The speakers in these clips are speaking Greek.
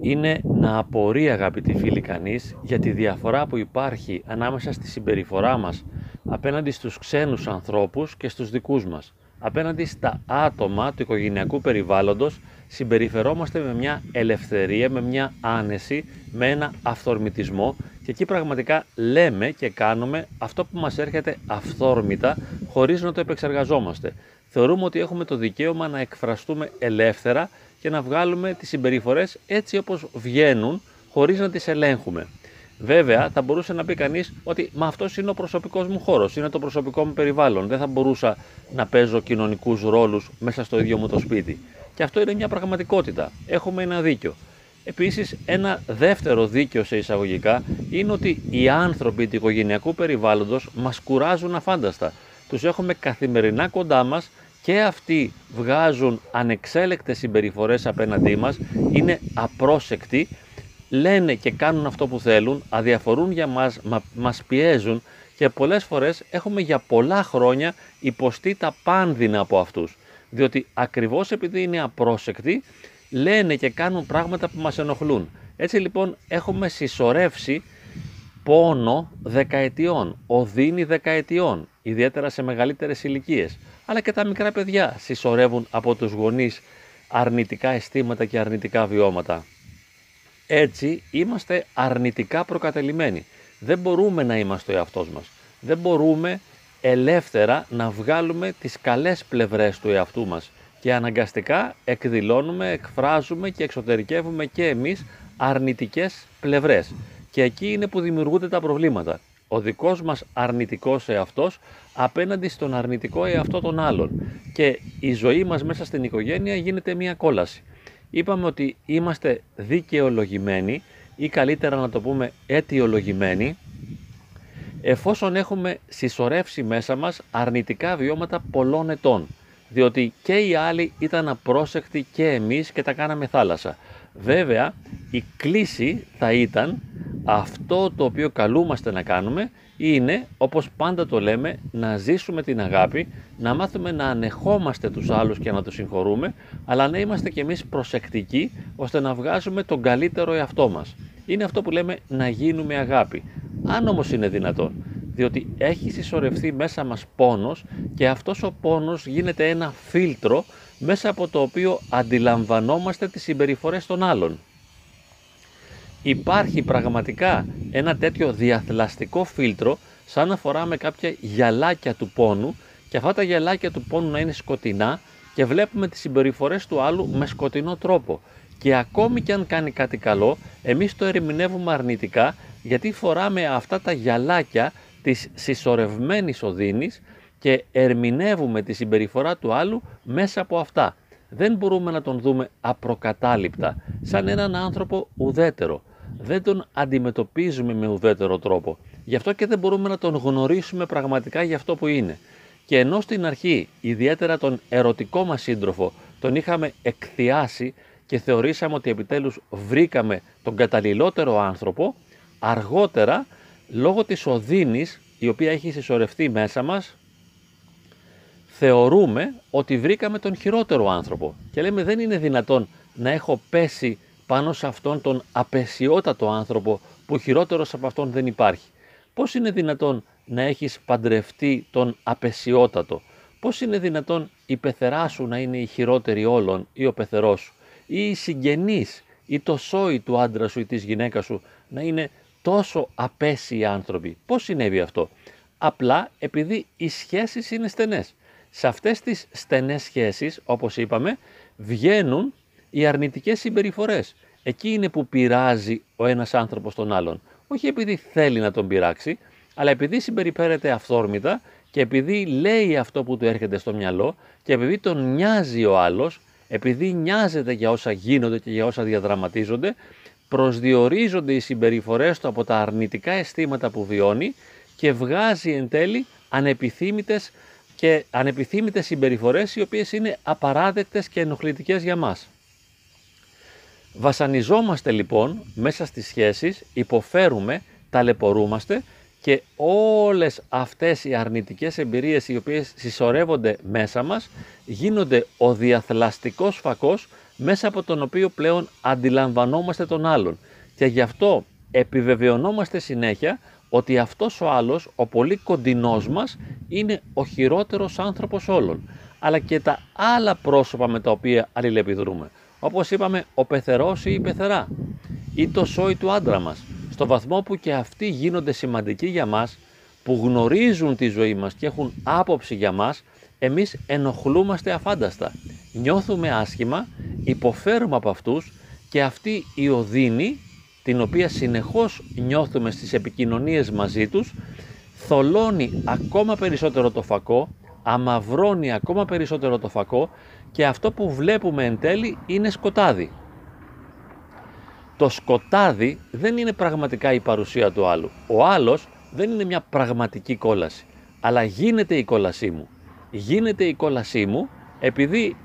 είναι να απορεί αγαπητοί φίλοι κανείς για τη διαφορά που υπάρχει ανάμεσα στη συμπεριφορά μας απέναντι στους ξένους ανθρώπους και στους δικούς μας. Απέναντι στα άτομα του οικογενειακού περιβάλλοντος συμπεριφερόμαστε με μια ελευθερία, με μια άνεση, με ένα αυθορμητισμό και εκεί πραγματικά λέμε και κάνουμε αυτό που μας έρχεται αυθόρμητα χωρίς να το επεξεργαζόμαστε. Θεωρούμε ότι έχουμε το δικαίωμα να εκφραστούμε ελεύθερα και να βγάλουμε τις συμπεριφορές έτσι όπως βγαίνουν χωρίς να τις ελέγχουμε. Βέβαια, θα μπορούσε να πει κανείς ότι μα αυτός είναι ο προσωπικός μου χώρος, είναι το προσωπικό μου περιβάλλον. Δεν θα μπορούσα να παίζω κοινωνικούς ρόλους μέσα στο ίδιο μου το σπίτι. Και αυτό είναι μια πραγματικότητα. Έχουμε ένα δίκιο. Επίσης, ένα δεύτερο δίκιο σε εισαγωγικά είναι ότι οι άνθρωποι του οικογενειακού περιβάλλοντος μας κουράζουν αφάνταστα. Τους έχουμε καθημερινά κοντά μας και αυτοί βγάζουν ανεξέλεκτες συμπεριφορές απέναντί μας, είναι απρόσεκτοι λένε και κάνουν αυτό που θέλουν, αδιαφορούν για μας, μα, μας πιέζουν και πολλές φορές έχουμε για πολλά χρόνια υποστεί τα πάνδυνα από αυτούς. Διότι ακριβώς επειδή είναι απρόσεκτοι, λένε και κάνουν πράγματα που μας ενοχλούν. Έτσι λοιπόν έχουμε συσσωρεύσει πόνο δεκαετιών, οδύνη δεκαετιών, ιδιαίτερα σε μεγαλύτερες ηλικίες. Αλλά και τα μικρά παιδιά συσσωρεύουν από τους γονείς αρνητικά αισθήματα και αρνητικά βιώματα. Έτσι είμαστε αρνητικά προκατελημένοι. Δεν μπορούμε να είμαστε ο εαυτός μας. Δεν μπορούμε ελεύθερα να βγάλουμε τις καλές πλευρές του εαυτού μας και αναγκαστικά εκδηλώνουμε, εκφράζουμε και εξωτερικεύουμε και εμείς αρνητικές πλευρές. Και εκεί είναι που δημιουργούνται τα προβλήματα. Ο δικός μας αρνητικός εαυτός απέναντι στον αρνητικό εαυτό των άλλων. Και η ζωή μας μέσα στην οικογένεια γίνεται μια κόλαση είπαμε ότι είμαστε δικαιολογημένοι ή καλύτερα να το πούμε αιτιολογημένοι εφόσον έχουμε συσσωρεύσει μέσα μας αρνητικά βιώματα πολλών ετών διότι και οι άλλοι ήταν απρόσεκτοι και εμείς και τα κάναμε θάλασσα. Βέβαια η κλίση θα ήταν αυτό το οποίο καλούμαστε να κάνουμε είναι, όπως πάντα το λέμε, να ζήσουμε την αγάπη, να μάθουμε να ανεχόμαστε τους άλλους και να τους συγχωρούμε, αλλά να είμαστε κι εμείς προσεκτικοί, ώστε να βγάζουμε τον καλύτερο εαυτό μας. Είναι αυτό που λέμε να γίνουμε αγάπη. Αν όμως είναι δυνατόν, διότι έχει συσσωρευτεί μέσα μας πόνος και αυτός ο πόνος γίνεται ένα φίλτρο μέσα από το οποίο αντιλαμβανόμαστε τις συμπεριφορές των άλλων υπάρχει πραγματικά ένα τέτοιο διαθλαστικό φίλτρο σαν να με κάποια γυαλάκια του πόνου και αυτά τα γυαλάκια του πόνου να είναι σκοτεινά και βλέπουμε τις συμπεριφορές του άλλου με σκοτεινό τρόπο. Και ακόμη και αν κάνει κάτι καλό, εμείς το ερμηνεύουμε αρνητικά γιατί φοράμε αυτά τα γυαλάκια της συσσωρευμένης οδύνης και ερμηνεύουμε τη συμπεριφορά του άλλου μέσα από αυτά. Δεν μπορούμε να τον δούμε απροκατάληπτα, σαν έναν άνθρωπο ουδέτερο δεν τον αντιμετωπίζουμε με ουδέτερο τρόπο. Γι' αυτό και δεν μπορούμε να τον γνωρίσουμε πραγματικά για αυτό που είναι. Και ενώ στην αρχή, ιδιαίτερα τον ερωτικό μας σύντροφο, τον είχαμε εκθιάσει και θεωρήσαμε ότι επιτέλους βρήκαμε τον καταλληλότερο άνθρωπο, αργότερα, λόγω της οδύνης η οποία έχει συσσωρευτεί μέσα μας, θεωρούμε ότι βρήκαμε τον χειρότερο άνθρωπο. Και λέμε δεν είναι δυνατόν να έχω πέσει πάνω σε αυτόν τον απεσιότατο άνθρωπο που χειρότερος από αυτόν δεν υπάρχει. Πώς είναι δυνατόν να έχεις παντρευτεί τον απεσιότατο; Πώς είναι δυνατόν η πεθερά σου να είναι η χειρότερη όλων ή ο πεθερός σου; Ή η συγγενής ή το σόι του άντρα σου ή της γυναίκας σου να είναι τόσο απέσιοι άνθρωποι; Πώς συνέβη αυτό; Απλά επειδή οι σχέσεις είναι στενές. Σε αυτές τις στενές σχέσεις, όπως είπαμε, βγαίνουν οι αρνητικές συμπεριφορές. Εκεί είναι που πειράζει ο ένας άνθρωπος τον άλλον. Όχι επειδή θέλει να τον πειράξει, αλλά επειδή συμπεριφέρεται αυθόρμητα και επειδή λέει αυτό που του έρχεται στο μυαλό και επειδή τον νοιάζει ο άλλος, επειδή νοιάζεται για όσα γίνονται και για όσα διαδραματίζονται, προσδιορίζονται οι συμπεριφορές του από τα αρνητικά αισθήματα που βιώνει και βγάζει εν τέλει ανεπιθύμητες και ανεπιθύμητες συμπεριφορές οι οποίες είναι απαράδεκτες και ενοχλητικές για μας. Βασανιζόμαστε λοιπόν μέσα στις σχέσεις, υποφέρουμε, ταλαιπωρούμαστε και όλες αυτές οι αρνητικές εμπειρίες οι οποίες συσσωρεύονται μέσα μας γίνονται ο διαθλαστικός φακός μέσα από τον οποίο πλέον αντιλαμβανόμαστε τον άλλον και γι' αυτό επιβεβαιωνόμαστε συνέχεια ότι αυτός ο άλλος, ο πολύ κοντινός μας, είναι ο χειρότερος άνθρωπος όλων, αλλά και τα άλλα πρόσωπα με τα οποία αλληλεπιδρούμε. Όπως είπαμε, ο πεθερός ή η πεθερά ή το σόι του άντρα μας, στο βαθμό που και αυτοί γίνονται σημαντικοί για μας, που γνωρίζουν τη ζωή μας και έχουν άποψη για μας, εμείς ενοχλούμαστε αφάνταστα. Νιώθουμε άσχημα, υποφέρουμε από αυτούς και αυτή η οδύνη, την οποία συνεχώς νιώθουμε στις επικοινωνίες μαζί τους, θολώνει ακόμα περισσότερο το φακό, αμαυρώνει ακόμα περισσότερο το φακό και αυτό που βλέπουμε εν τέλει είναι σκοτάδι. Το σκοτάδι δεν είναι πραγματικά η παρουσία του άλλου. Ο άλλος δεν είναι μια πραγματική κόλαση, αλλά γίνεται η κόλασή μου. Γίνεται η κόλασή μου επειδή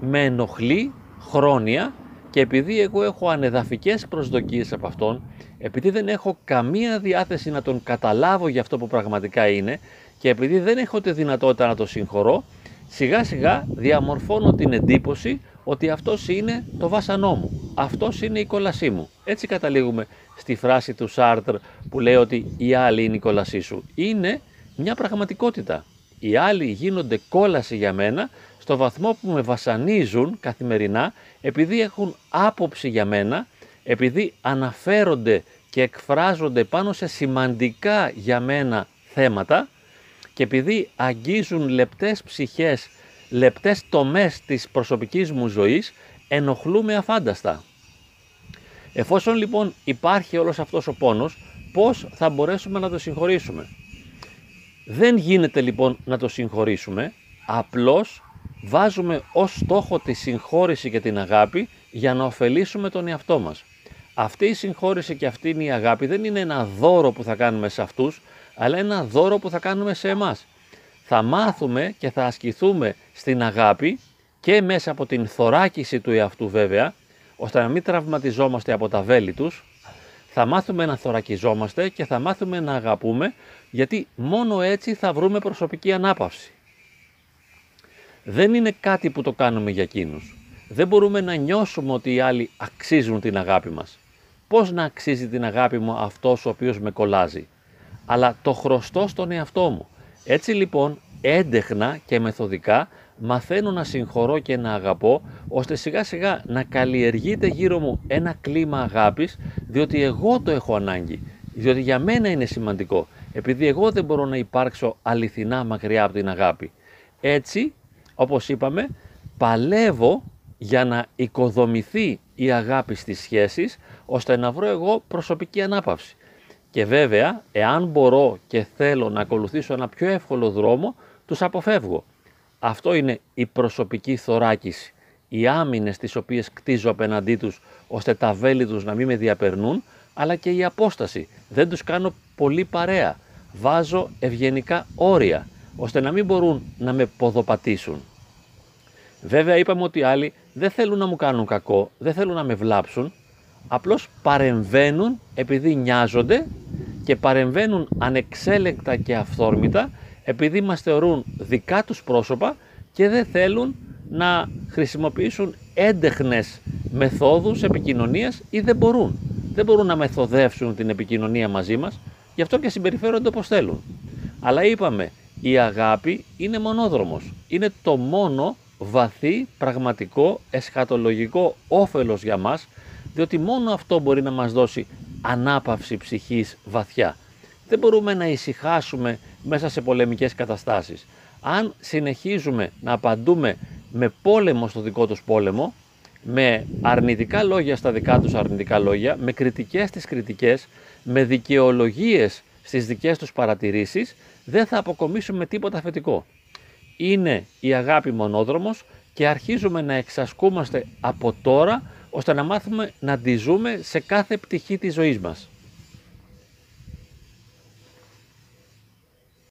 με ενοχλεί χρόνια και επειδή εγώ έχω ανεδαφικές προσδοκίες από αυτόν, επειδή δεν έχω καμία διάθεση να τον καταλάβω για αυτό που πραγματικά είναι και επειδή δεν έχω τη δυνατότητα να το συγχωρώ, σιγά σιγά διαμορφώνω την εντύπωση ότι αυτός είναι το βάσανό μου, αυτός είναι η κόλασή μου. Έτσι καταλήγουμε στη φράση του Σάρτρ που λέει ότι η άλλη είναι η κόλασή σου. Είναι μια πραγματικότητα. Οι άλλοι γίνονται κόλαση για μένα στο βαθμό που με βασανίζουν καθημερινά επειδή έχουν άποψη για μένα, επειδή αναφέρονται και εκφράζονται πάνω σε σημαντικά για μένα θέματα και επειδή αγγίζουν λεπτές ψυχές, λεπτές τομές της προσωπικής μου ζωής, ενοχλούμε αφάνταστα. Εφόσον λοιπόν υπάρχει όλος αυτός ο πόνος, πώς θα μπορέσουμε να το συγχωρήσουμε; Δεν γίνεται λοιπόν να το συγχωρήσουμε, απλώς βάζουμε ως στόχο τη συγχώρηση και την αγάπη για να ωφελήσουμε τον εαυτό μας. Αυτή η συγχώρηση και αυτή είναι η αγάπη δεν είναι ένα δώρο που θα κάνουμε σε αυτούς, αλλά ένα δώρο που θα κάνουμε σε εμάς. Θα μάθουμε και θα ασκηθούμε στην αγάπη και μέσα από την θωράκιση του εαυτού βέβαια, ώστε να μην τραυματιζόμαστε από τα βέλη τους, θα μάθουμε να θωρακιζόμαστε και θα μάθουμε να αγαπούμε, γιατί μόνο έτσι θα βρούμε προσωπική ανάπαυση. Δεν είναι κάτι που το κάνουμε για εκείνους. Δεν μπορούμε να νιώσουμε ότι οι άλλοι αξίζουν την αγάπη μας. Πώς να αξίζει την αγάπη μου αυτός ο οποίος με κολλάζει; Αλλά το χρωστώ στον εαυτό μου. Έτσι λοιπόν έντεχνα και μεθοδικά μαθαίνω να συγχωρώ και να αγαπώ, ώστε σιγά σιγά να καλλιεργείται γύρω μου ένα κλίμα αγάπης, διότι εγώ το έχω ανάγκη, διότι για μένα είναι σημαντικό, επειδή εγώ δεν μπορώ να υπάρξω αληθινά μακριά από την αγάπη. Έτσι, όπως είπαμε, παλεύω για να οικοδομηθεί η αγάπη στις σχέσεις, ώστε να βρω εγώ προσωπική ανάπαυση. Και βέβαια, εάν μπορώ και θέλω να ακολουθήσω ένα πιο εύκολο δρόμο, τους αποφεύγω. Αυτό είναι η προσωπική θωράκιση. Οι άμυνες τις οποίες κτίζω απέναντί τους ώστε τα βέλη τους να μην με διαπερνούν, αλλά και η απόσταση. Δεν τους κάνω πολύ παρέα. Βάζω ευγενικά όρια, ώστε να μην μπορούν να με ποδοπατήσουν. Βέβαια είπαμε ότι οι άλλοι δεν θέλουν να μου κάνουν κακό, δεν θέλουν να με βλάψουν, απλώς παρεμβαίνουν επειδή νοιάζονται και παρεμβαίνουν ανεξέλεγκτα και αυθόρμητα επειδή μας θεωρούν δικά τους πρόσωπα και δεν θέλουν να χρησιμοποιήσουν έντεχνες μεθόδους επικοινωνίας ή δεν μπορούν. Δεν μπορούν να μεθοδεύσουν την επικοινωνία μαζί μας, γι' αυτό και συμπεριφέρονται όπως θέλουν. Αλλά είπαμε, η αγάπη είναι μονόδρομος. Είναι το μόνο βαθύ, πραγματικό, εσχατολογικό όφελος για μας, διότι μόνο αυτό μπορεί να μας δώσει ανάπαυση ψυχής βαθιά. Δεν μπορούμε να ησυχάσουμε μέσα σε πολεμικές καταστάσεις. Αν συνεχίζουμε να απαντούμε με πόλεμο στο δικό τους πόλεμο, με αρνητικά λόγια στα δικά τους αρνητικά λόγια, με κριτικές στις κριτικές, με δικαιολογίες στις δικές τους παρατηρήσεις, δεν θα αποκομίσουμε τίποτα θετικό. Είναι η αγάπη μονόδρομος και αρχίζουμε να εξασκούμαστε από τώρα ώστε να μάθουμε να τη ζούμε σε κάθε πτυχή της ζωής μας.